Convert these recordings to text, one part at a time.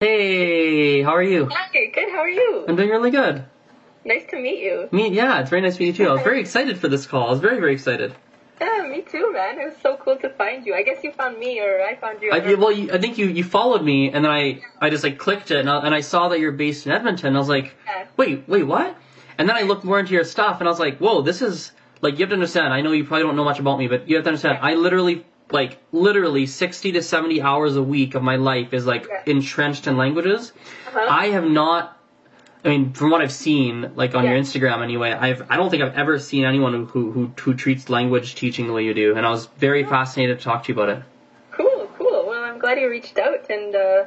Hey, how are you? Hi, good. How are you? I'm doing really good. Nice to meet you. Me, yeah, it's very nice to meet you too. I was very excited for this call. I was very, very excited. Yeah, me too, man. It was so cool to find you. I guess you found me, or I found you. I, well, you, I think you, you followed me, and then I, I just like clicked it, and I, and I saw that you're based in Edmonton. And I was like, Yeah. wait, wait, what? And then I looked more into your stuff, and I was like, whoa, this is like you have to understand. I know you probably don't know much about me, but you have to understand. I literally like literally 60 to 70 hours a week of my life is like Yeah. entrenched in languages. Uh-huh. I have not. I mean, from what I've seen, like on your Instagram anyway, I've I don't think I've ever seen anyone who who who, treats language teaching the way you do, and I was very fascinated to talk to you about it. Cool, cool. Well, I'm glad you reached out, and uh,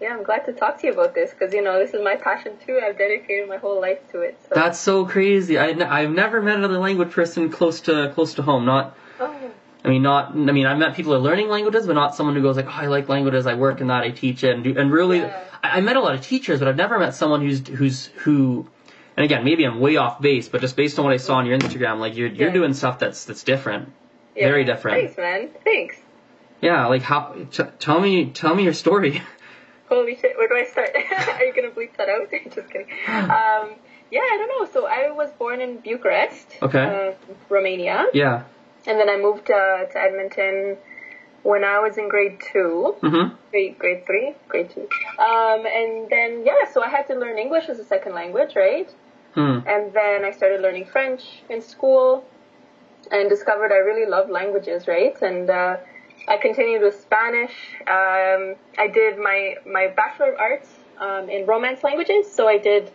yeah, I'm glad to talk to you about this because you know this is my passion too. I've dedicated my whole life to it. So. That's so crazy. I I've never met another language person close to close to home. Not Oh, I mean, not. I mean, I've met people who are learning languages, but not someone who goes like, "Oh, I like languages. I work in that. I teach it." And do, and really, Yeah. I, I met a lot of teachers, but I've never met someone who's who's who. And again, maybe I'm way off base, but just based on what I saw on your Instagram, like you're you're Yeah. doing stuff that's that's different. yeah. Very different. Thanks, man. Thanks. Yeah, like how? T- tell me, tell me your story. Holy shit, where do I start? Are you gonna bleep that out? Just kidding. Um, yeah, I don't know. So I was born in Bucharest, Okay. uh, Romania, yeah. And then I moved uh, to Edmonton when I was in grade two. Mhm. grade grade three, grade two. Um, and then yeah, so I had to learn English as a second language, right? Hmm. And then I started learning French in school, and discovered I really love languages, right? And uh, I continued with Spanish. Um, I did my my bachelor of arts um, in Romance languages, so I did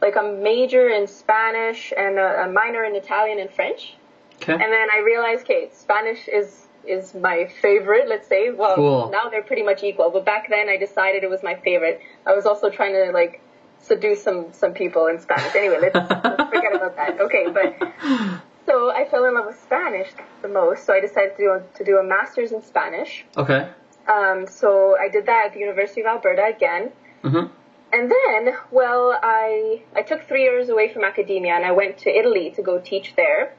like a major in Spanish and a, a minor in Italian and French. Okay. And then I realized, okay, Spanish is is my favorite. Let's say, well, Cool. now they're pretty much equal. But back then, I decided it was my favorite. I was also trying to like seduce some some people in Spanish. Anyway, let's, let's forget about that. Okay, but so I fell in love with Spanish the most. So I decided to do a, to do a master's in Spanish. okay. Um, so I did that at the University of Alberta again. Mhm. And then, well, I I took three years away from academia and I went to Italy to go teach there.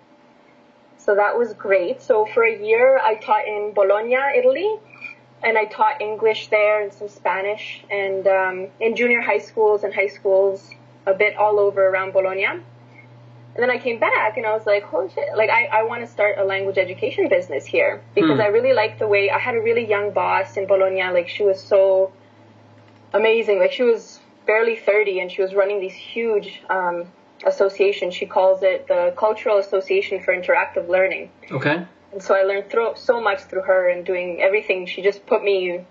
So that was great. So for a year, I taught in Bologna, Italy, and I taught English there and some Spanish, and um, in junior high schools and high schools, a bit all over around Bologna. And then I came back and I was like, holy shit, like I, I want to start a language education business here because Hmm. I really liked the way I had a really young boss in Bologna. Like she was so amazing. Like she was barely 30 and she was running these huge um, associations. She calls it the Cultural Association for Interactive Learning. Okay. And so I learned thro- so much through her and doing everything. She just put me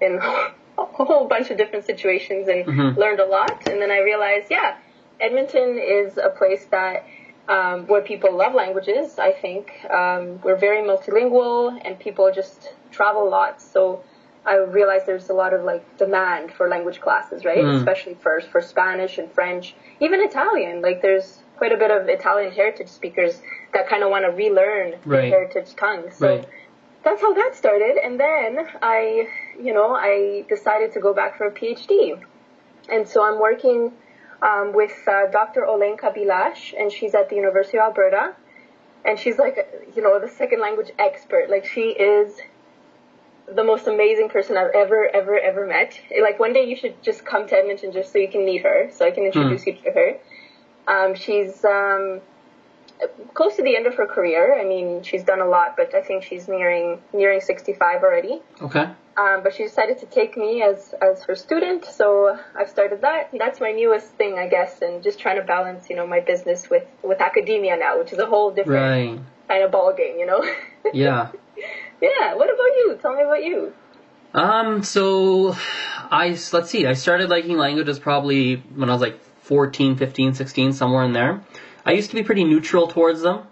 in a whole bunch of different situations and Mhm. learned a lot. And then I realized, yeah, Edmonton is a place that um, where people love languages. I think um, we're very multilingual and people just travel a lot. So I realized there's a lot of like demand for language classes, right? Mm. Especially for for Spanish and French, even Italian. Like there's quite a bit of Italian heritage speakers that kind of want to relearn Right. their heritage tongue. So Right. that's how that started. And then I, you know, I decided to go back for a PhD. And so I'm working um, with uh, Dr. Olenka Bilash, and she's at the University of Alberta. And she's like, you know, the second language expert. Like she is the most amazing person I've ever, ever, ever met. Like one day you should just come to Edmonton just so you can meet her, so I can introduce you to her. Um, she's um, close to the end of her career. I mean, she's done a lot, but I think she's nearing nearing 65 already. Okay. Um, but she decided to take me as as her student, so I've started that. That's my newest thing, I guess, and just trying to balance, you know, my business with with academia now, which is a whole different Right. kind of ball game, you know. Yeah. Yeah. What about you? Tell me about you. Um, so I let's see. I started liking languages probably when I was like 14, 15, 16, somewhere in there. I used to be pretty neutral towards them.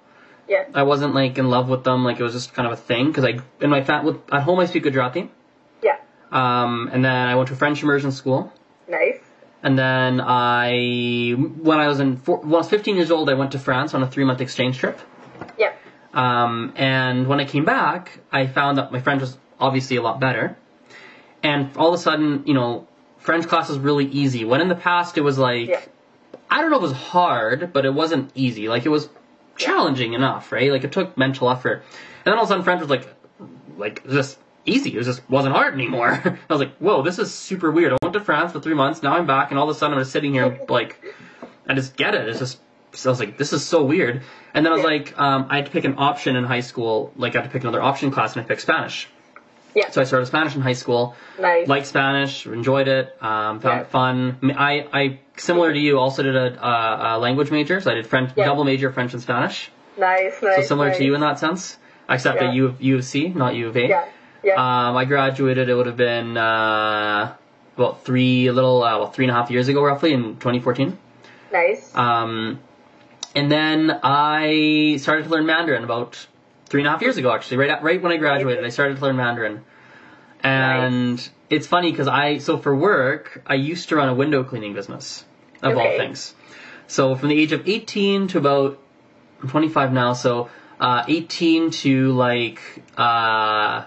Yeah. I wasn't like in love with them. Like it was just kind of a thing because I in my fat with at home I speak Gujarati. Yeah. Um, and then I went to French immersion school. Nice. And then I, when I was in, four, when I was 15 years old, I went to France on a three month exchange trip. Um, and when I came back, I found that my French was obviously a lot better. And all of a sudden, you know, French class was really easy. When in the past it was like, Yeah. I don't know if it was hard, but it wasn't easy. Like it was challenging enough, right? Like it took mental effort. And then all of a sudden French was like, like just easy. It was just wasn't hard anymore. I was like, whoa, this is super weird. I went to France for three months. Now I'm back, and all of a sudden I'm just sitting here like, I just get it. It's just. So I was like, this is so weird. And then I was Yeah. like, um, I had to pick an option in high school. Like I had to pick another option class, and I picked Spanish. Yeah. So I started Spanish in high school. Nice. Liked Spanish, enjoyed it, um, found Yeah. it fun. I, I, similar to you, also did a, uh, a language major. So I did French, Yeah. double major French and Spanish. nice, nice. So similar nice. to you in that sense, except Yeah. at U of, U of C, not U of A. Yeah. Yeah. Um, I graduated. It would have been uh, about three, a little, uh, well, three and a half years ago, roughly in 2014. nice. Um, and then I started to learn Mandarin about three and a half years ago, actually. Right, right when I graduated, I started to learn Mandarin. And it's funny because I, so for work, I used to run a window cleaning business, of all things. So from the age of 18 to about, I'm 25 now, so uh, 18 to like, uh,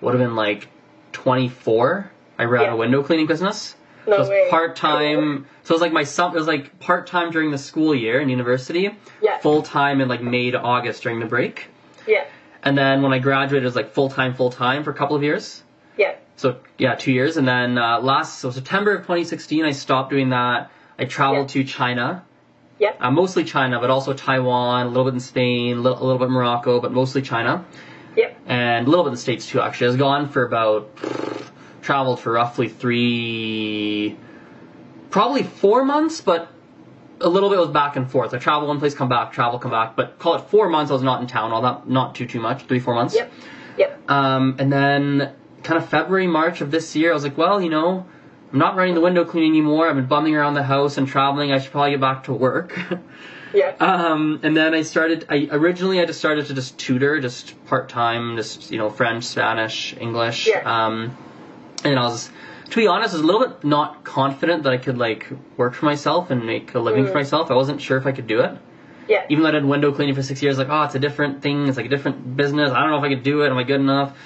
would have been like 24. I ran Yeah. a window cleaning business. No so it was part time. So it was like my sum. It was like part time during the school year in university. Yeah. Full time in like May to August during the break. yeah. And then when I graduated, it was like full time, full time for a couple of years. Yeah. So yeah, two years. And then uh, last so September of 2016, I stopped doing that. I traveled to China, Yeah. uh, mostly China, but also Taiwan, a little bit in Spain, a little, a little bit in Morocco, but mostly China, Yeah. and a little bit in the States too. Actually, I was gone for about traveled for roughly three, probably four months, but a little bit was back and forth. I travel one place, come back, travel, come back. But call it four months. I was not in town. All that, not too too much. Three four months. Yep. Yep. Um, and then kind of February, March of this year, I was like, well, you know, I'm not running the window cleaning anymore. I've been bumming around the house and traveling. I should probably get back to work. Yeah. um, and then I started. I originally I just started to just tutor, just part time, just you know French, Spanish, English. Yeah. Um, and I was, to be honest, I was a little bit not confident that I could like work for myself and make a living for Mm. myself. I wasn't sure if I could do it yeah. even though I did window cleaning for six years, like, oh, it's a different thing. It's like a different business. I don't know if I could do it. Am I good enough?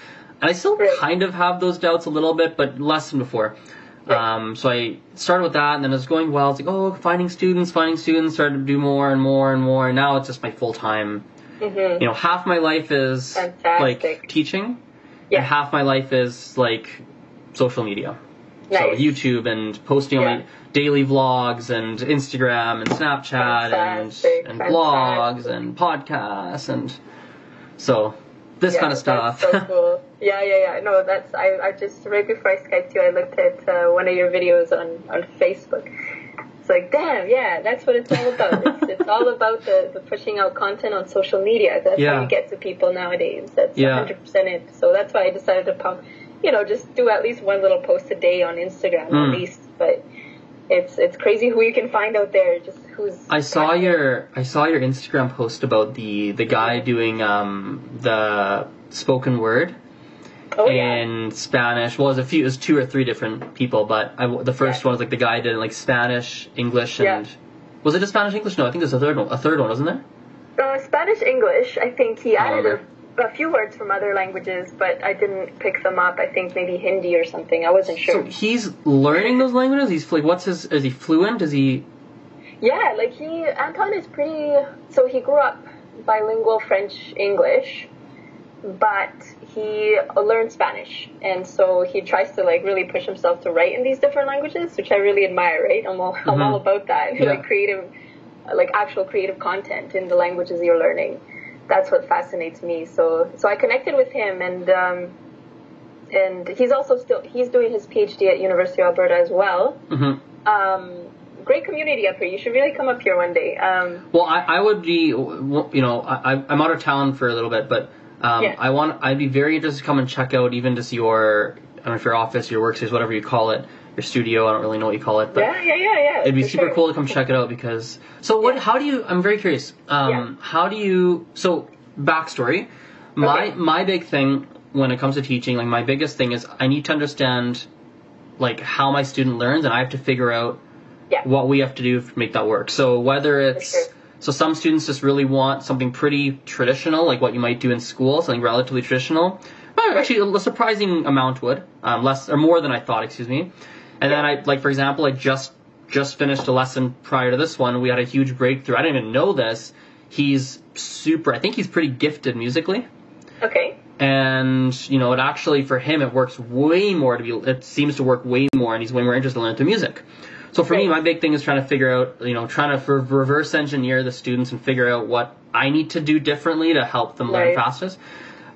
And I still Right. kind of have those doubts a little bit, but less than before. Right. Um, so I started with that, and then it was going well. It's like, oh, finding students, finding students, started to do more and more and more, and now it's just my full time. Mhm. You know, half my life is Fantastic. like teaching, Yeah. and half my life is like social media. So YouTube and posting on Yeah. my daily vlogs and Instagram and Snapchat Fantastic, and and blogs and podcasts and so this Yeah, kind of stuff. So cool. Yeah, yeah, yeah. No, that's I, I just right before I Skyped you, I looked at uh, one of your videos on on Facebook. It's like, damn, yeah, that's what it's all about. it's, it's all about the, the pushing out content on social media. That's Yeah. how you get to people nowadays. That's Yeah. 100% it. So that's why I decided to pump, you know, just do at least one little post a day on Instagram Mm. at least. But it's it's crazy who you can find out there. Just who's. I saw your I saw your Instagram post about the the guy doing um the spoken word Oh yeah. in Spanish. Well, it was a few, it was two or three different people, but I, the first Yeah. one was like the guy did like Spanish, English, Yeah. and was it just Spanish English? No, I think there's a third one. A third one, wasn't there? Uh, Spanish English. I think he added okay. A, few words from other languages, but I didn't pick them up. I think maybe Hindi or something. I wasn't sure. So he's learning those languages. He's like, what's his? Is he fluent? Is he? yeah, like he Anton is pretty. So he grew up bilingual French English, but he learned Spanish, and so he tries to like really push himself to write in these different languages, which I really admire. Right? I'm all I'm Mhm. all about that. Yeah. like creative, like actual creative content in the languages you're learning. That's what fascinates me. So so I connected with him, and um, and he's also still he's doing his PhD at University of Alberta as well. hmm Um, great community up here. You should really come up here one day. Um, Well, I, I would be, you know, I, I'm out of town for a little bit, but um, Yeah. I want, I'd be very interested to come and check out even just your, I don't know if your office, your workspace, whatever you call it, your studio. I don't really know what you call it, but yeah, yeah, yeah, yeah. it'd be super sure. cool to come check it out because. So what? Yeah. How do you? I'm very curious. Um, Yeah. How do you? So backstory. My Okay. my big thing when it comes to teaching, like my biggest thing is I need to understand, like how my student learns, and I have to figure out Yeah. what we have to do to make that work. So whether it's sure. so some students just really want something pretty traditional, like what you might do in school, something relatively traditional. Actually, a surprising amount would, um, less or more than I thought. Excuse me. And then I, like for example, I just just finished a lesson prior to this one. We had a huge breakthrough. I didn't even know this. He's super. I think he's pretty gifted musically. Okay. and you know it actually for him it works way more to be it seems to work way more and he's way more interested in learning the music so for me my big thing is trying to figure out you know trying to reverse engineer the students and figure out what i need to do differently to help them learn Right. fastest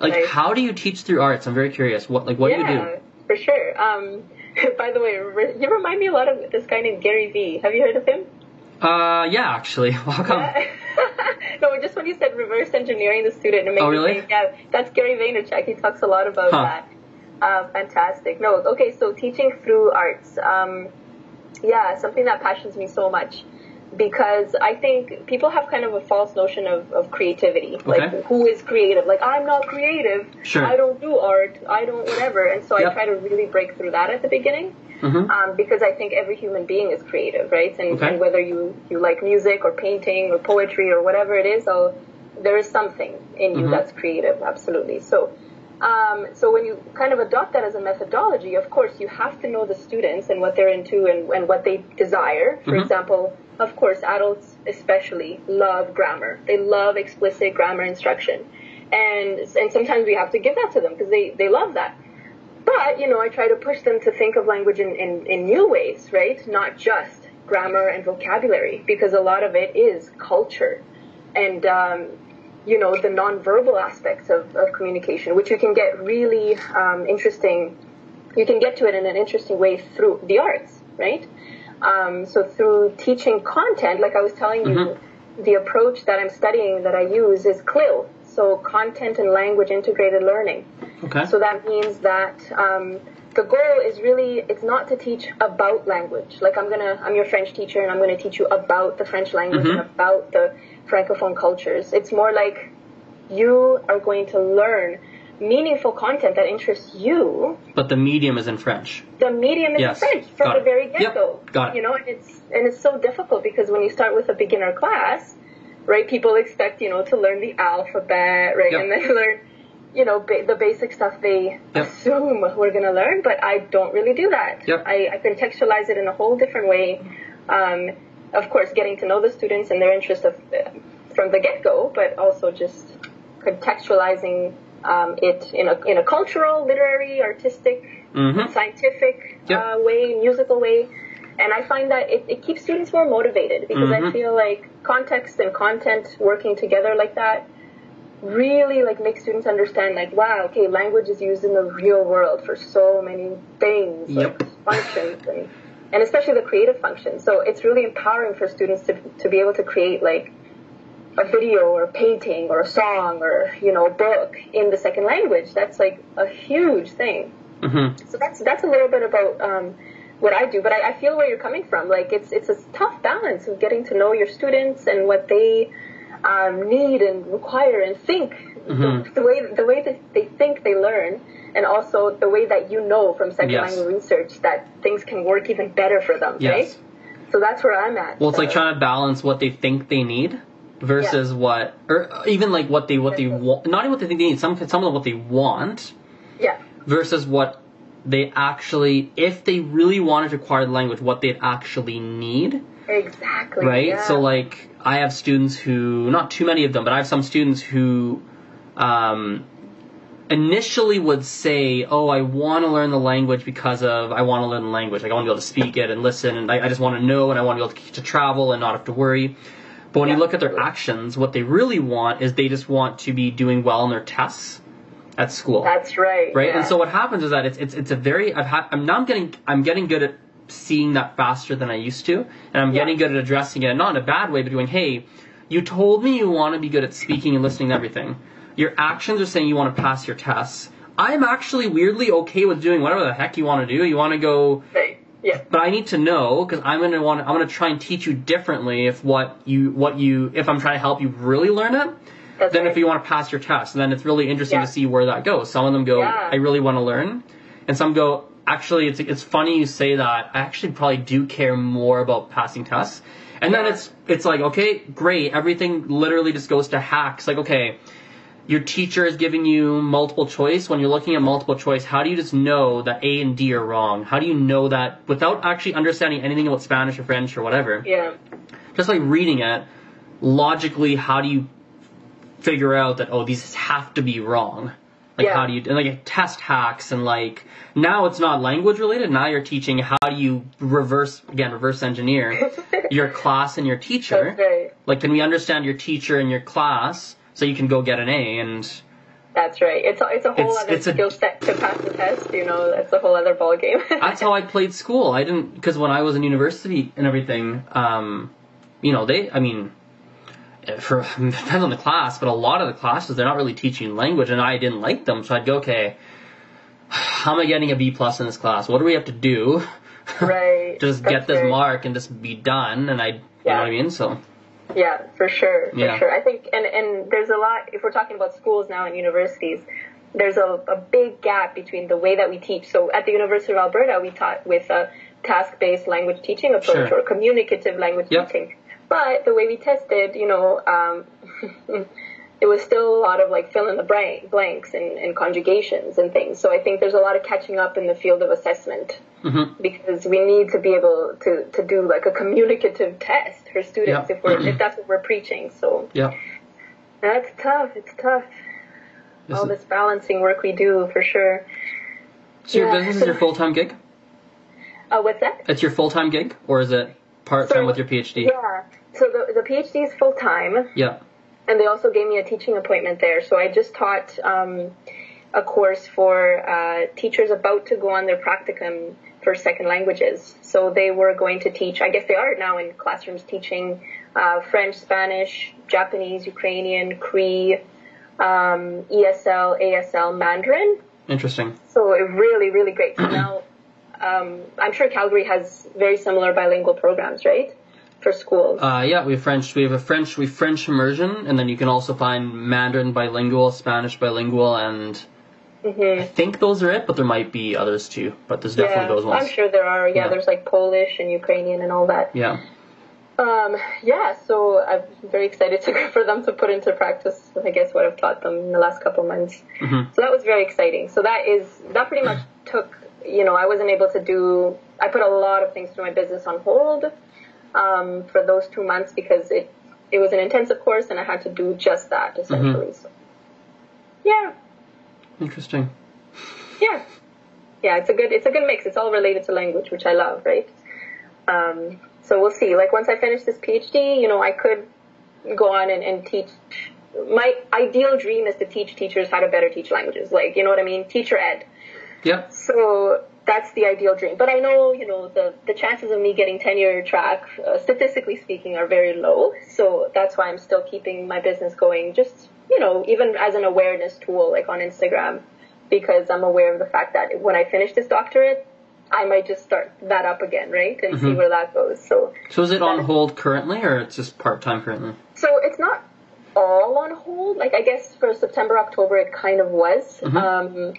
like Right. how do you teach through arts i'm very curious what like what yeah, do you do for sure. Um, by the way, you remind me a lot of this guy named Gary Vee. Have you heard of him? uh yeah actually how come no, just when you said reverse engineering the student, it made Oh, really? think, yeah, that's Gary Vaynerchuk. He talks a lot about Huh. that. Uh, fantastic. No, okay, so teaching through arts. Um, yeah, something that passions me so much because I think people have kind of a false notion of, of creativity. Okay. Like, who is creative? Like, I'm not creative. Sure. I don't do art. I don't whatever. And so Yep. I try to really break through that at the beginning hmm um, because I think every human being is creative, right? And, Okay. and whether you, you like music or painting or poetry or whatever it is, so there is something in you Mhm. that's creative, absolutely. So, um, so when you kind of adopt that as a methodology, of course, you have to know the students and what they're into and, and what they desire. For Mhm. example, of course, adults especially love grammar. They love explicit grammar instruction. And, and sometimes we have to give that to them because they, they love that. But, you know, I try to push them to think of language in, in, in new ways, right? Not just grammar and vocabulary, because a lot of it is culture and, um, you know, the nonverbal aspects of, of communication, which you can get really um, interesting. You can get to it in an interesting way through the arts, right? Um, so through teaching content, like I was telling you, the approach that I'm studying that I use is CLIL, so content and language integrated learning. okay So that means that um, the goal is really it's not to teach about language. Like I'm gonna I'm your French teacher and I'm gonna teach you about the French language and about the francophone cultures. It's more like you are going to learn meaningful content that interests you. but the medium is in french The medium is Yes, French from got the it. very get go. got it. You know, and it's and it's so difficult because when you start with a beginner class, right? People expect you know to learn the alphabet, right, Yep. and then learn you know ba- the basic stuff they Yep. assume we're gonna learn, but I don't really do that. Yep. I, I contextualize it in a whole different way. Um, of course, getting to know the students and their interest of from the get go, but also just contextualizing um, it in a in a cultural, literary, artistic hmm scientific Yep. uh, way, musical way. And I find that it, it keeps students more motivated because I Mhm. feel like context and content working together like that really like make students understand like wow okay language is used in the real world for so many things Yep. like functions and and especially the creative functions so it's really empowering for students to, to be able to create like a video or a painting or a song or you know a book in the second language that's like a huge thing hmm so that's that's a little bit about um, what I do, but I, I feel where you're coming from. Like it's it's a tough balance of getting to know your students and what they um, need and require and think. Mhm. The, the way the way that they think they learn, and also the way that you know from second Yes. language research that things can work even better for them. yes Right. So that's where I'm at. Well, it's like trying to balance what they think they need versus what, or even like what they what they want. Not even what they think they need. Some some of them what they want Yeah. versus what they actually, if they really wanted to acquire the language, what they'd actually need. Exactly. Right. Yeah. So like, I have students who, not too many of them, but I have some students who, um, initially would say, "Oh, I want to learn the language because of I want to learn the language. Like I want to be able to speak it and listen, and I, I just want to know, and I want to be able to, to travel and not have to worry." But when you look at their actions, what they really want is they just want to be doing well in their tests at school, That's right. right? yeah. And so what happens is that it's it's it's a very I've had I'm now I'm getting I'm getting good at seeing that faster than I used to, and I'm Yeah. getting good at addressing it, not in a bad way, but going, "Hey, you told me you want to be good at speaking and listening to everything." Your actions are saying you want to pass your tests. I'm actually weirdly okay with doing whatever the heck you want to do. You want to go. Yeah. but I need to know because I'm gonna want. I'm gonna try and teach you differently if what you what you if I'm trying to help you really learn it. That's then right. if you want to pass your test, and then it's really interesting Yeah. to see where that goes. Some of them go, Yeah. I really want to learn, and some go, actually, it's it's funny you say that. I actually probably do care more about passing tests. And then it's it's like okay, great. Everything literally just goes to hacks. Like okay, your teacher is giving you multiple choice. When you're looking at multiple choice, how do you just know that A and D are wrong? How do you know that without actually understanding anything about Spanish or French or whatever? Yeah. Just like reading it, logically, how do you figure out that oh these have to be wrong? Like Yeah. how do you and like test hacks and like now it's not language related. Now you're teaching how do you reverse again reverse engineer your class and your teacher. That's right. Like can we understand your teacher and your class so you can go get an A and That's right. It's a, it's a whole It's- other it's a- skill set to pass the test. You know, that's a whole other ball game. that's how I played school. I didn't because when I was in university and everything, um, you know, they. I mean, for depends on the class, but a lot of the classes they're not really teaching language, and I didn't like them. So I'd go, okay, how am I getting a B plus in this class? What do we have to do? right. just get this right. mark and just be done. And I, you know what I mean? So Yeah, for sure, for Yeah. sure. I think, and and there's a lot. If we're talking about schools now and universities, there's a, a big gap between the way that we teach. So at the University of Alberta, we taught with a task-based language teaching approach Sure. or communicative language Yep. teaching. But the way we tested, you know, um, it was still a lot of like fill in the blank, blanks and, and conjugations and things. So I think there's a lot of catching up in the field of assessment mhm. because we need to be able to, to do like a communicative test for students Yeah. if we're if that's what we're preaching. So yeah. that's tough. It's tough. This All is- this balancing work we do for sure. so your yeah. business is your full time gig? Uh, what's that? It's your full time gig, or is it part time So- with your PhD? Yeah. So the the PhD is full time, Yeah. And they also gave me a teaching appointment there. So I just taught um, a course for uh, teachers about to go on their practicum for second languages. So they were going to teach. I guess they are now in classrooms teaching uh, French, Spanish, Japanese, Ukrainian, Cree, um, ESL, ASL, Mandarin. Interesting. So it really, really great. So now, um, I'm sure Calgary has very similar bilingual programs, right, for schools. Uh, yeah, we have French. We have a French. We have French immersion, and then you can also find Mandarin bilingual, Spanish bilingual, and hmm I think those are it. But there might be others too. But there's definitely yeah, those ones. I'm sure there are. Yeah, Yeah. there's like Polish and Ukrainian and all that. Yeah. Um, yeah, so I'm very excited to, for them to put into practice, I guess, what I've taught them in the last couple months. Mhm. So that was very exciting. So that is, that pretty much took, you know, I wasn't able to do, I put a lot of things through my business on hold um, for those two months because it, it was an intensive course and I had to do just that, essentially. So, yeah, Interesting. yeah. Yeah, it's a good, it's a good mix. It's all related to language, which I love, right? Um, so we'll see. Like once I finish this PhD, you know, I could go on and, and teach. My ideal dream is to teach teachers how to better teach languages. Like, you know what I mean? Teacher ed. Yeah. So that's the ideal dream. But I know, you know, the, the chances of me getting tenure track, uh, statistically speaking, are very low. So that's why I'm still keeping my business going, just, you know, even as an awareness tool, like on Instagram, because I'm aware of the fact that when I finish this doctorate, I might just start that up again, right? And see Mhm. where that goes. So, So is it on hold currently, or it's just part time currently? so it's not all on hold. Like I guess for September, October, it kind of was. Mhm. Um,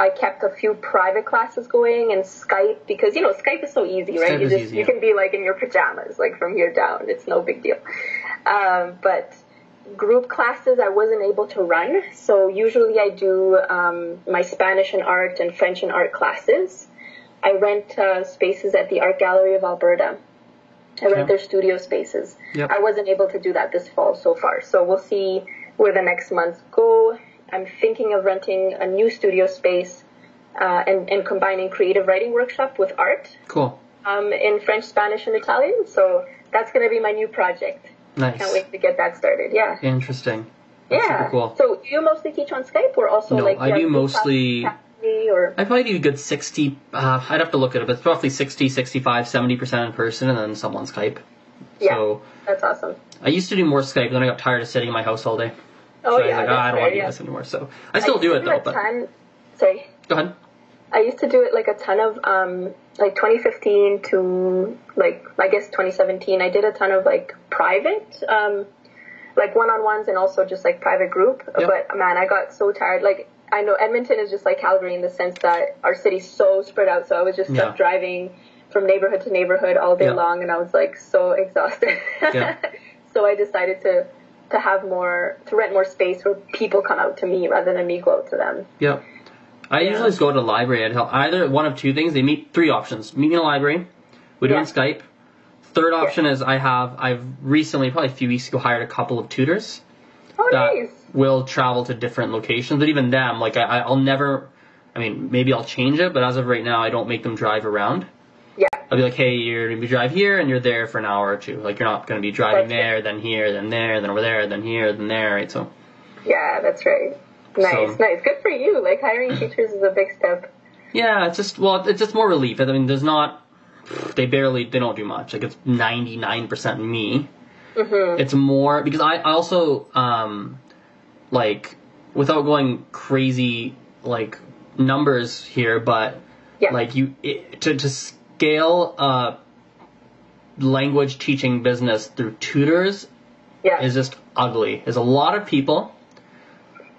I kept a few private classes going and Skype because you know Skype is so easy, right? Skype you just easy, you yeah. can be like in your pajamas, like from here down. It's no big deal. Um, but group classes I wasn't able to run, so usually I do um, my Spanish and art and French and art classes. I rent uh, spaces at the Art Gallery of Alberta. I rent their studio spaces. Yep. I wasn't able to do that this fall so far, so we'll see where the next months go. I'm thinking of renting a new studio space uh, and, and combining creative writing workshop with art Cool. um, in French, Spanish, and Italian. So that's going to be my new project. Nice. Can't wait to get that started. Yeah. Interesting. That's yeah. super cool. So do you mostly teach on Skype or also No, like I do mostly- or I probably do a good 60, uh, I'd have to look at it, but it's roughly 60, 65, 70% in person and then some on Skype. Yeah. So that's awesome. I used to do more Skype, then I got tired of sitting in my house all day. Oh so I was yeah, like, ah, I don't fair, want to yeah. do this anymore. So I still used do it though, but ton, sorry. go ahead. I used to do it like a ton of um like 2015 to like I guess 2017. I did a ton of like private um like one-on-ones and also just like private group. Yep. But man, I got so tired. Like I know Edmonton is just like Calgary in the sense that our city's so spread out. So I was just Yeah. stuck driving from neighborhood to neighborhood all day Yeah. long, and I was like so exhausted. Yeah. so I decided to to have more to rent more space where people come out to me rather than me go out to them. Yep. I Yeah. usually just go to the library. I'd help either one of two things. They meet three options. Meet me in a library. We do it on Skype. Third option is I have I've recently, probably a few weeks ago, hired a couple of tutors. Oh, that nice. will travel to different locations. But even them, like I, I'll never. I mean, maybe I'll change it, but as of right now, I don't make them drive around. I'll be like, hey, you're gonna be drive here, and you're there for an hour or two. Like you're not gonna be driving That's there, then here, then there, then over there, then here, then there, right? So Yeah, that's right. Nice, So- nice. Good for you. Like hiring teachers is a big step. yeah, it's just well, it's just more relief. I mean, there's not. They barely, they don't do much. Like it's 99% me. Mm-hmm. It's more because I, I also um, like without going crazy like numbers here, but Yeah. like you it, to to scale a language teaching business through tutors yeah. is just ugly. There's a lot of people,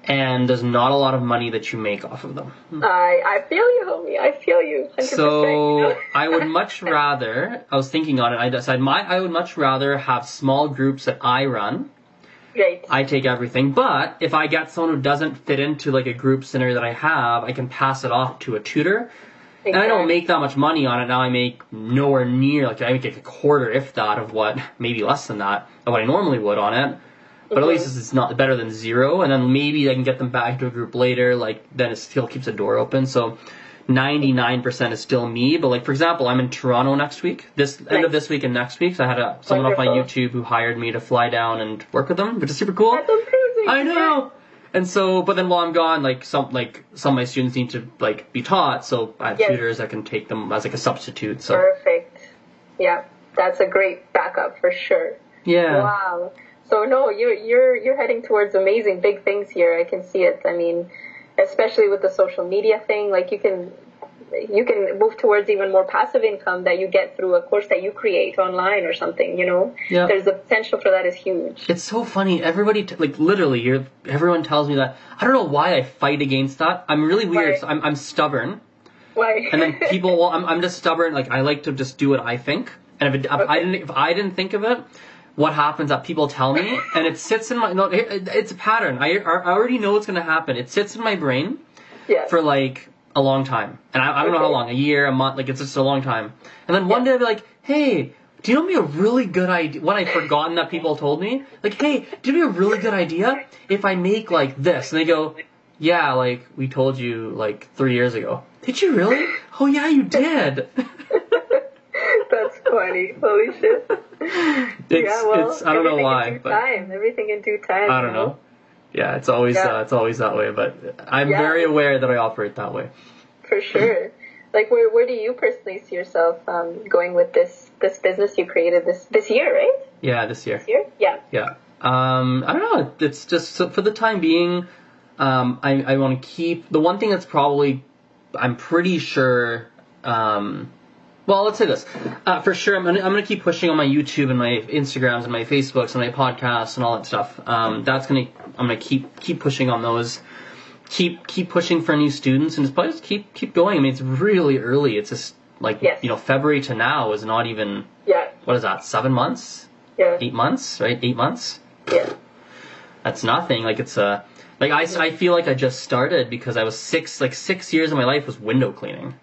and there's not a lot of money that you make off of them. I I feel you, homie. I feel you. 100%. So I would much rather. I was thinking on it. I decided my. I would much rather have small groups that I run. Great. I take everything, but if I get someone who doesn't fit into like a group scenario that I have, I can pass it off to a tutor. And I don't make that much money on it. Now I make nowhere near, like I make like a quarter, if that, of what, maybe less than that, of what I normally would on it. But at Mhm. least it's not better than zero, and then maybe I can get them back to a group later, like, then it still keeps the door open. So 99% is still me, but like, for example, I'm in Toronto next week, this, end of this week and next week, so I had a, someone off my YouTube who hired me to fly down and work with them, which is super cool. I know. And so, but then while I'm gone, like some like some of my students need to like be taught, so I have Yes. tutors that can take them as like a substitute. So Perfect. Yeah, that's a great backup for sure. yeah, Wow. So no, you're you're you're heading towards amazing big things here. I can see it. I mean, especially with the social media thing, like you can you can move towards even more passive income that you get through a course that you create online or something. You know, Yeah. there's the potential for that is huge. it's so funny. Everybody t- like literally, you're everyone tells me that. I don't know why I fight against that. I'm really weird. So I'm I'm stubborn, Why? and then people. Well, I'm I'm just stubborn. Like I like to just do what I think, and if, it, if I didn't if I didn't think of it. What happens that people tell me, and it sits in my no. It, it's a pattern. I, I already know what's going to happen. It sits in my brain, yeah. for like a long time. And I, I don't know how long, a year, a month, like it's just a long time. And then one day I'd be like, hey, do you know me a really good idea? When I've forgotten that people told me, like, hey, do you know me a really good idea if I make like this? And they go, yeah, like we told you like three years ago. Did you really? Oh yeah, you did. That's funny. Holy shit. It's, yeah, well, it's I don't know why, in due but time. Everything in due time. I don't know. Yeah, it's always Yeah. uh, it's always that way. But I'm Yeah. very aware that I operate that way. For sure. Like, where where do you personally see yourself um, going with this this business you created this this year, right? Yeah, this year. This year, yeah. Yeah. Um, I don't know. It's just so for the time being, um, I, I want to keep the one thing that's probably, I'm pretty sure. Um, well, let's say this. Uh, for sure, I'm gonna, I'm gonna keep pushing on my YouTube and my Instagrams and my Facebooks and my podcasts and all that stuff. Um, that's gonna, I'm gonna keep keep pushing on those. Keep keep pushing for new students and just probably just keep keep going. I mean, it's really early. It's just like Yes. you know, February to now is not even Yeah, what is that? Seven months, yeah, eight months, right? Eight months yeah. that's nothing. Like it's a like I, I feel like I just started because I was six like six years of my life was window cleaning,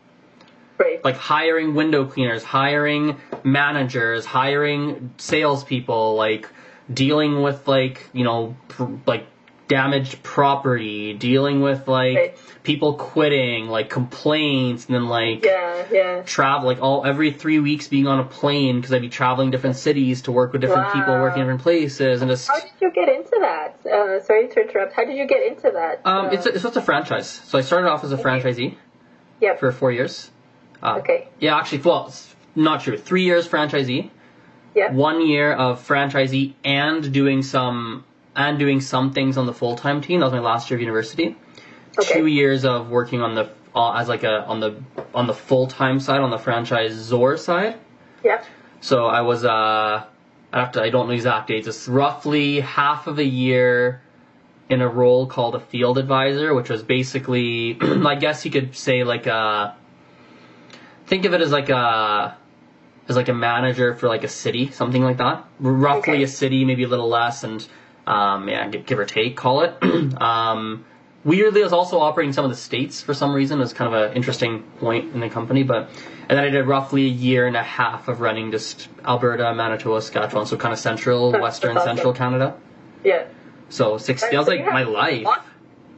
Right. like hiring window cleaners, hiring managers, hiring salespeople, like dealing with like you know pr- like damaged property, dealing with like Right. people quitting, like complaints, and then like yeah, yeah. travel like all every three weeks being on a plane because I'd be traveling different cities to work with different people, working in different places, and just How did you get into that? Uh, sorry to interrupt. How did you get into that? Um, Uh, it's a, it's just a franchise. So I started off as a franchisee yeah. for four years. Uh, Okay. Yeah, actually, well, not true. Three years franchisee, Yeah. one year of franchisee, and doing some and doing some things on the full time team. That was my last year of university. Okay. Two years of working on the uh, as like a on the on the full time side on the franchisor side. Yeah. So I was uh I have to I don't know exact dates. It's roughly half of a year in a role called a field advisor, which was basically I guess you could say like a think of it as like a as like a manager for like a city, something like that. Roughly Okay. a city, maybe a little less, and um, yeah, give or take, call it. um, weirdly, I was also operating some of the states for some reason. It's kind of an interesting point in the company, but and then I did roughly a year and a half of running just Alberta, Manitoba, Saskatchewan, so kind of central, That's western, awesome. central Canada. Yeah. So six. That was like my life. lots-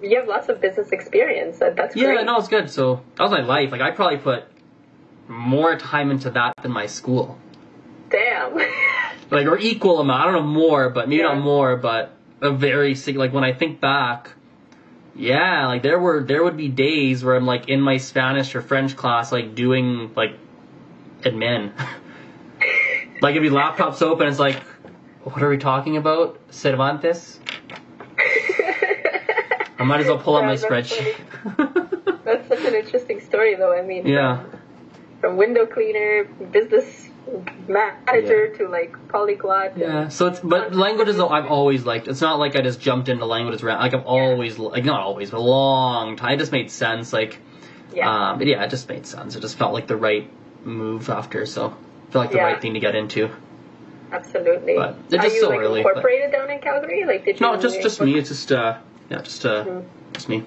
You have lots of business experience. That, that's Yeah, great. no, it's good. So that was my life. Like I probably put more time into that than my school. Damn. Like or equal amount. I don't know more, but maybe Yeah. not more, but a very like when I think back. Yeah, like there were there would be days where I'm like in my Spanish or French class, like doing like admin. like if your laptop's open, it's like, what are we talking about? Cervantes. I might as well pull out Yeah, my that's spreadsheet. That's such an interesting story, though. I mean, yeah. from, from window cleaner, business manager to like polyglot. Yeah, so it's but languages though I've always liked. It's not like I just jumped into languages around. Like I've always like not always, but a long time. It just made sense. Like, Yeah. um, but yeah, it just made sense. It just felt like the right move after. So felt like the Yeah. right thing to get into. Absolutely. But it's Are just you so like early, but- incorporated down in Calgary? Like, did you? No, just just me. It's just uh, yeah, just uh, Mhm. just me.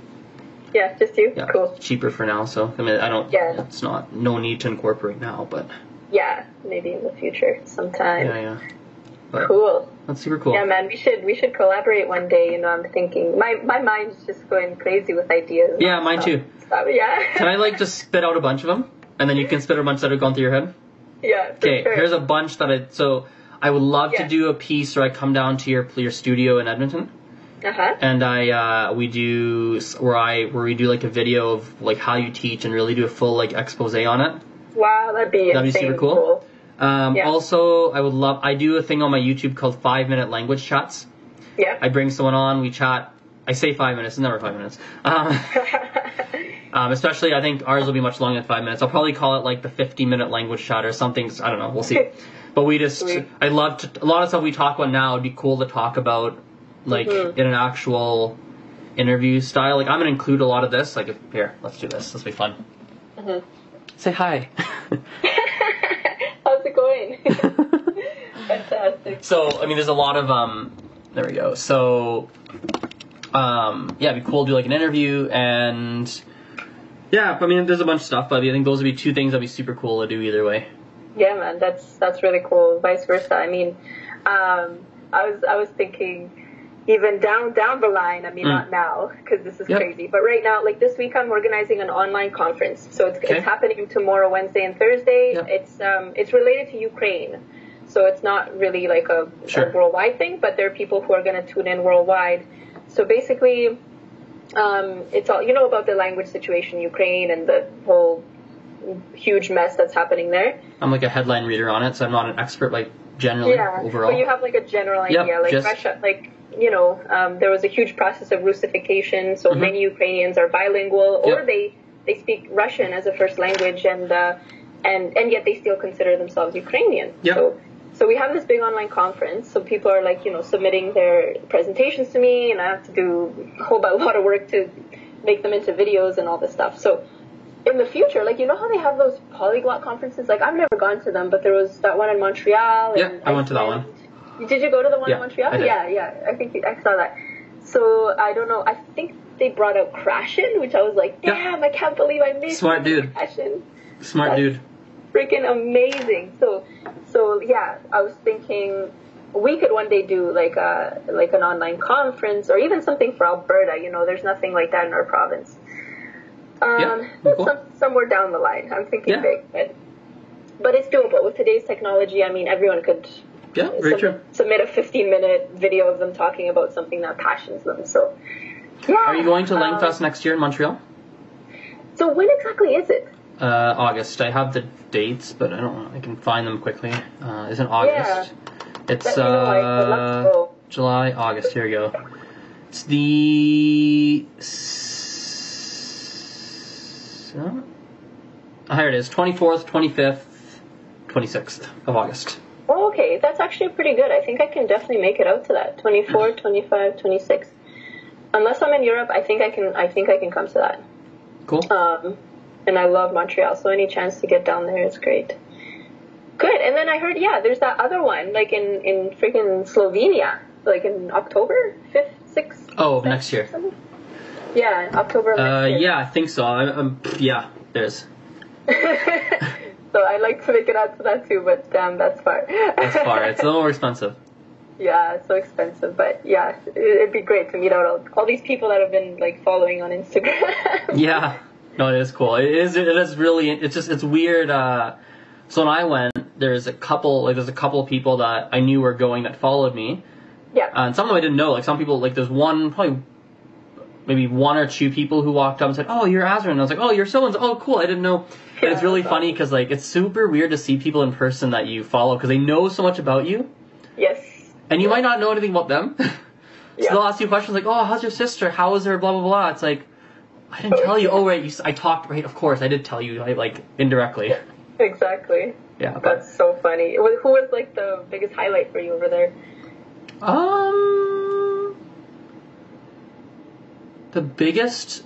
Yeah, just you. Yeah, Cool. cheaper for now. So I mean, I don't. Yeah. It's not no need to incorporate now, but Yeah, maybe in the future sometime. yeah, yeah. But Cool. that's super cool. Yeah, man, we should we should collaborate one day. You know, I'm thinking my my mind's just going crazy with ideas. Yeah, mine Stop- too. Yeah. Can I like just spit out a bunch of them, and then you can spit a bunch that have gone through your head? yeah. Okay, sure. here's a bunch that I so I would love Yeah. to do a piece where I come down to your your studio in Edmonton Uh huh. and I uh, we do where I where we do like a video of like how you teach and really do a full like expose on it. Wow, that'd be That'd be super cool. Um, Yeah. Also, I would love I do a thing on my YouTube called Five Minute Language Chats. Yeah. I bring someone on, we chat. I say five minutes, it's never five minutes. Um, um, especially, I think ours will be much longer than five minutes. I'll probably call it like the 50 minute language chat or something. I don't know. We'll see. But we just, Sweet. I love to, a lot of stuff we talk about now would be cool to talk about, like, Mhm. in an actual interview style. Like, I'm going to include a lot of this. Like, if, here, let's do this. This will be fun. Mhm. Say hi. How's it going? Fantastic. So, I mean, there's a lot of um. There we go. So, um, yeah, it'd be cool to do like an interview and. Yeah, I mean, there's a bunch of stuff, but I think those would be two things that'd be super cool to do either way. Yeah, man, that's that's really cool. Vice versa. I mean, um, I was I was thinking even down down the line. I mean, Mm. not now because this is Yep. crazy, but right now, like this week, I'm organizing an online conference. So it's Okay. it's happening tomorrow, Wednesday, and Thursday. Yep. It's um it's related to Ukraine. So it's not really like a, Sure. a worldwide thing, but there are people who are going to tune in worldwide. So basically, um, it's all you know about the language situation, in Ukraine, and the whole huge mess that's happening there. I'm like a headline reader on it, so I'm not an expert like generally yeah, overall. but you have like a general Yep, idea. like just- Russia, like you know, um, there was a huge process of Russification, so Mhm. many Ukrainians are bilingual, or Yep. they they speak Russian as a first language, and uh, and and yet they still consider themselves Ukrainian. Yep. So. So we have this big online conference. So people are like, you know, submitting their presentations to me, and I have to do a whole a lot of work to make them into videos and all this stuff. So in the future, like you know how they have those polyglot conferences? Like I've never gone to them, but there was that one in Montreal. Yeah, I went to that Iceland. Did you go to the one Yeah, in Montreal? Yeah, yeah. I think I saw that. So I don't know. I think they brought out Krashen, which I was like, Yeah. damn, I can't believe I missed Smart dude. Krashen. Smart That's- dude. Freaking amazing. So, so yeah, I was thinking we could one day do like a like an online conference or even something for Alberta. You know, there's nothing like that in our province. Um, Yeah, cool. some, somewhere down the line, I'm thinking Yeah. big, but but it's doable with today's technology. I mean, everyone could Yeah, very true. submit, a 15 minute video of them talking about something that passions them. So, yeah. Are you going to um, Langfest next year in Montreal? So when exactly is it? Uh, August. I have the dates, but I don't. know. I can find them quickly. Uh, is it August? Yeah. It's Let know. I- I'd love to uh. July, August. Here we go. It's the. s- uh, here it is. Twenty fourth, twenty fifth, twenty sixth of August. Oh, okay. That's actually pretty good. I think I can definitely make it out to that. 24, 25, 26. Unless I'm in Europe, I think I can. I think I can come to that. Cool. Um, and I love Montreal, so any chance to get down there is great. Good. And then I heard, yeah, there's that other one, like in in freaking Slovenia, like in October fifth, sixth. Oh, next year. something? Yeah, October Uh, yeah, I think so. I, um, yeah, there's. so I'd like to make it out to that too, but um, that's far. That's far. It's a little more expensive. Yeah, it's so expensive, but yeah, it- it'd be great to meet out all, all these people that have been like following on Instagram. Yeah. No, it is cool. It is. It is really. It's just. It's weird. Uh, so when I went, there's a couple. Like, there's a couple of people that I knew were going that followed me, yeah. uh, and some of them I didn't know. Like some people. Like there's one probably. Maybe one or two people who walked up and said, "Oh, you're Azrin." And I was like, "Oh, you're so and so." Oh, cool. I didn't know. And it's really funny because like it's super weird to see people in person that you follow because they know so much about you, yes. and you might not know anything about them. so Yeah. they'll ask you questions like, "Oh, how's your sister? How is her?" Blah blah blah. It's like, I didn't tell you. Oh, right. You, I talked. Right. Of course, I did tell you. I, like indirectly. Exactly. Yeah. But That's so funny. Who was like the biggest highlight for you over there? um, the biggest.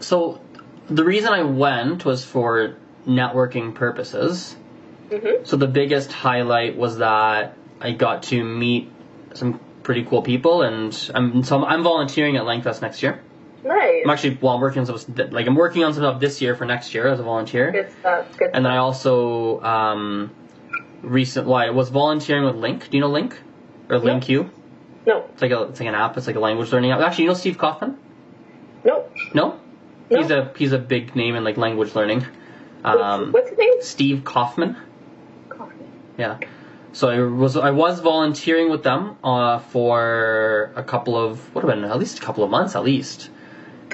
So, the reason I went was for networking purposes. hmm So the biggest highlight was that I got to meet some pretty cool people, and I'm so I'm, volunteering at Langfest next year. Nice. I'm actually well, I'm working on some like I'm working on some stuff this year for next year as a volunteer. Good stuff. Good And then I also um, recent well, I was volunteering with LingQ. Do you know LingQ or LingQ? No. It's like a it's like an app. It's like a language learning app. Actually, you know Steve Kaufmann? No. No, No. he's a he's a big name in like language learning. What's, Um, what's his name? Steve Kaufmann. Coffee. Yeah. So I was I was volunteering with them uh, for a couple of what have been at least a couple of months at least.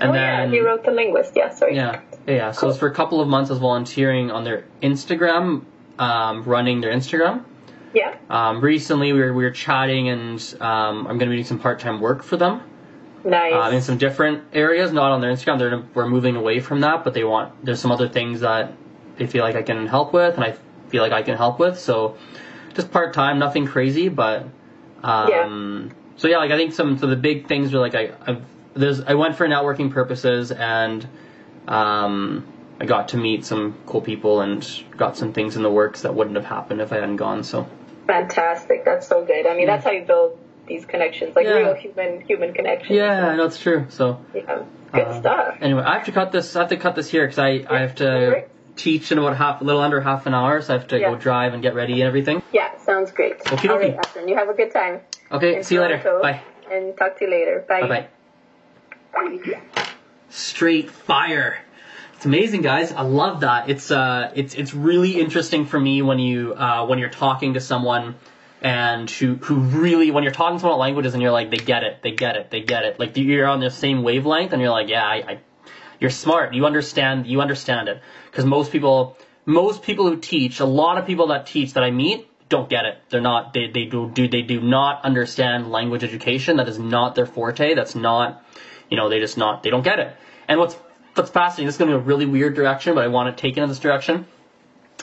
And oh then yeah, he wrote the linguist. Yeah, sorry. Yeah, yeah. yeah. So it was for a couple of months. I was volunteering on their Instagram, um, running their Instagram. Yeah. Um, recently, we were we were chatting, and um, I'm going to be doing some part time work for them Nice. uh, in some different areas, not on their Instagram. They're we're moving away from that, but they want there's some other things that they feel like I can help with, and I feel like I can help with. So just part time, nothing crazy, but um, so yeah, like I think some so the big things were like I I've, there's I went for networking purposes and um, I got to meet some cool people and got some things in the works that wouldn't have happened if I hadn't gone. So Fantastic. That's so good. I mean, that's how you build these connections, like Yeah. real human human connections. yeah, I know it's true. So Yeah. Good uh, stuff. Anyway, I have to cut this. I have to cut this here because I, I have to Alright. teach in about half, a little under half an hour. So I have to Yeah. go drive and get ready and everything. Yeah, sounds great. Okay, All right. Ashton, you have a good time. Okay, in see you later. Bye. And talk to you later. Bye. Bye bye. Straight fire. It's amazing, guys. I love that. It's uh, it's it's really interesting for me when you uh, when you're talking to someone and who who really when you're talking to about languages and you're like they get it, they get it, they get it. Like you're on the same wavelength and you're like, yeah, I, I you're smart. You understand. You understand it. Because most people, most people who teach, a lot of people that teach that I meet don't get it. They're not. They they do do they do not understand language education. That is not their forte. That's not. You know, they just not. They don't get it. And what's what's fascinating. This is going to be a really weird direction, but I want to take it in this direction.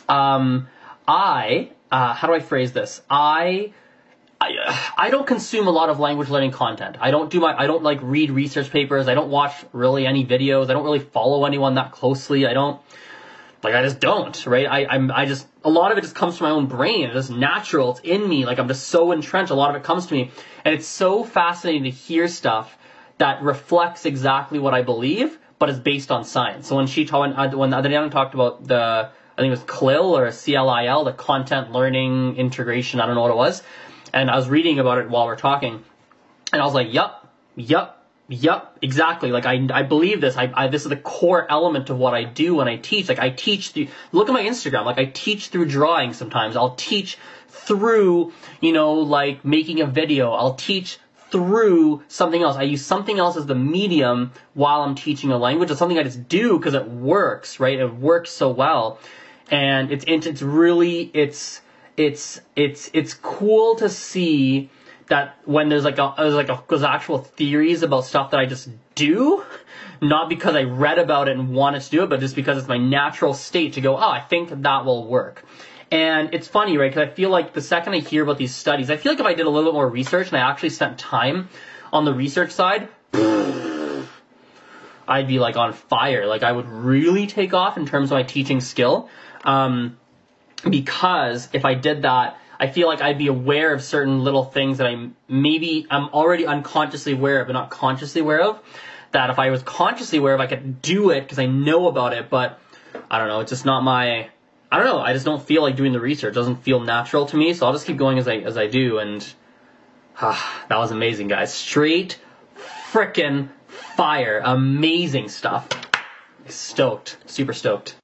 Um, I uh, how do I phrase this? I I, I don't consume a lot of language learning content. I don't do my I don't like read research papers. I don't watch really any videos. I don't really follow anyone that closely. I don't like I just don't, right? I I'm I just a lot of it just comes from my own brain. It's just natural. It's in me. Like I'm just so entrenched. A lot of it comes to me. And it's so fascinating to hear stuff that reflects exactly what I believe, but is based on science. So when she told when, when Adriana talked about the I think it was CLIL or CLIL, the content learning integration, I don't know what it was. And I was reading about it while we're talking. And I was like, yup, yup, yup, exactly. Like I, I believe this. I, I, this is the core element of what I do when I teach. Like I teach through, look at my Instagram. Like I teach through drawing sometimes. I'll teach through, you know, like making a video. I'll teach through something else. I use something else as the medium while I'm teaching a language. It's something I just do because it works, right? It works so well. And it's, it's, really, it's, it's, it's, it's cool to see that when there's like a, there's like a, there's actual theories about stuff that I just do, not because I read about it and wanted to do it, but just because it's my natural state to go, oh, I think that will work. And it's funny, right? Because I feel like the second I hear about these studies, I feel like if I did a little bit more research and I actually spent time on the research side, I'd be like on fire. Like I would really take off in terms of my teaching skill. Um, because if I did that, I feel like I'd be aware of certain little things that I maybe I'm already unconsciously aware of, but not consciously aware of. That if I was consciously aware of, I could do it because I know about it. But I don't know. It's just not my. I don't know. I just don't feel like doing the research. It doesn't feel natural to me. So I'll just keep going as I as I do. And Ah, that was amazing, guys. Straight frickin' fire. Amazing stuff. Stoked. Super stoked.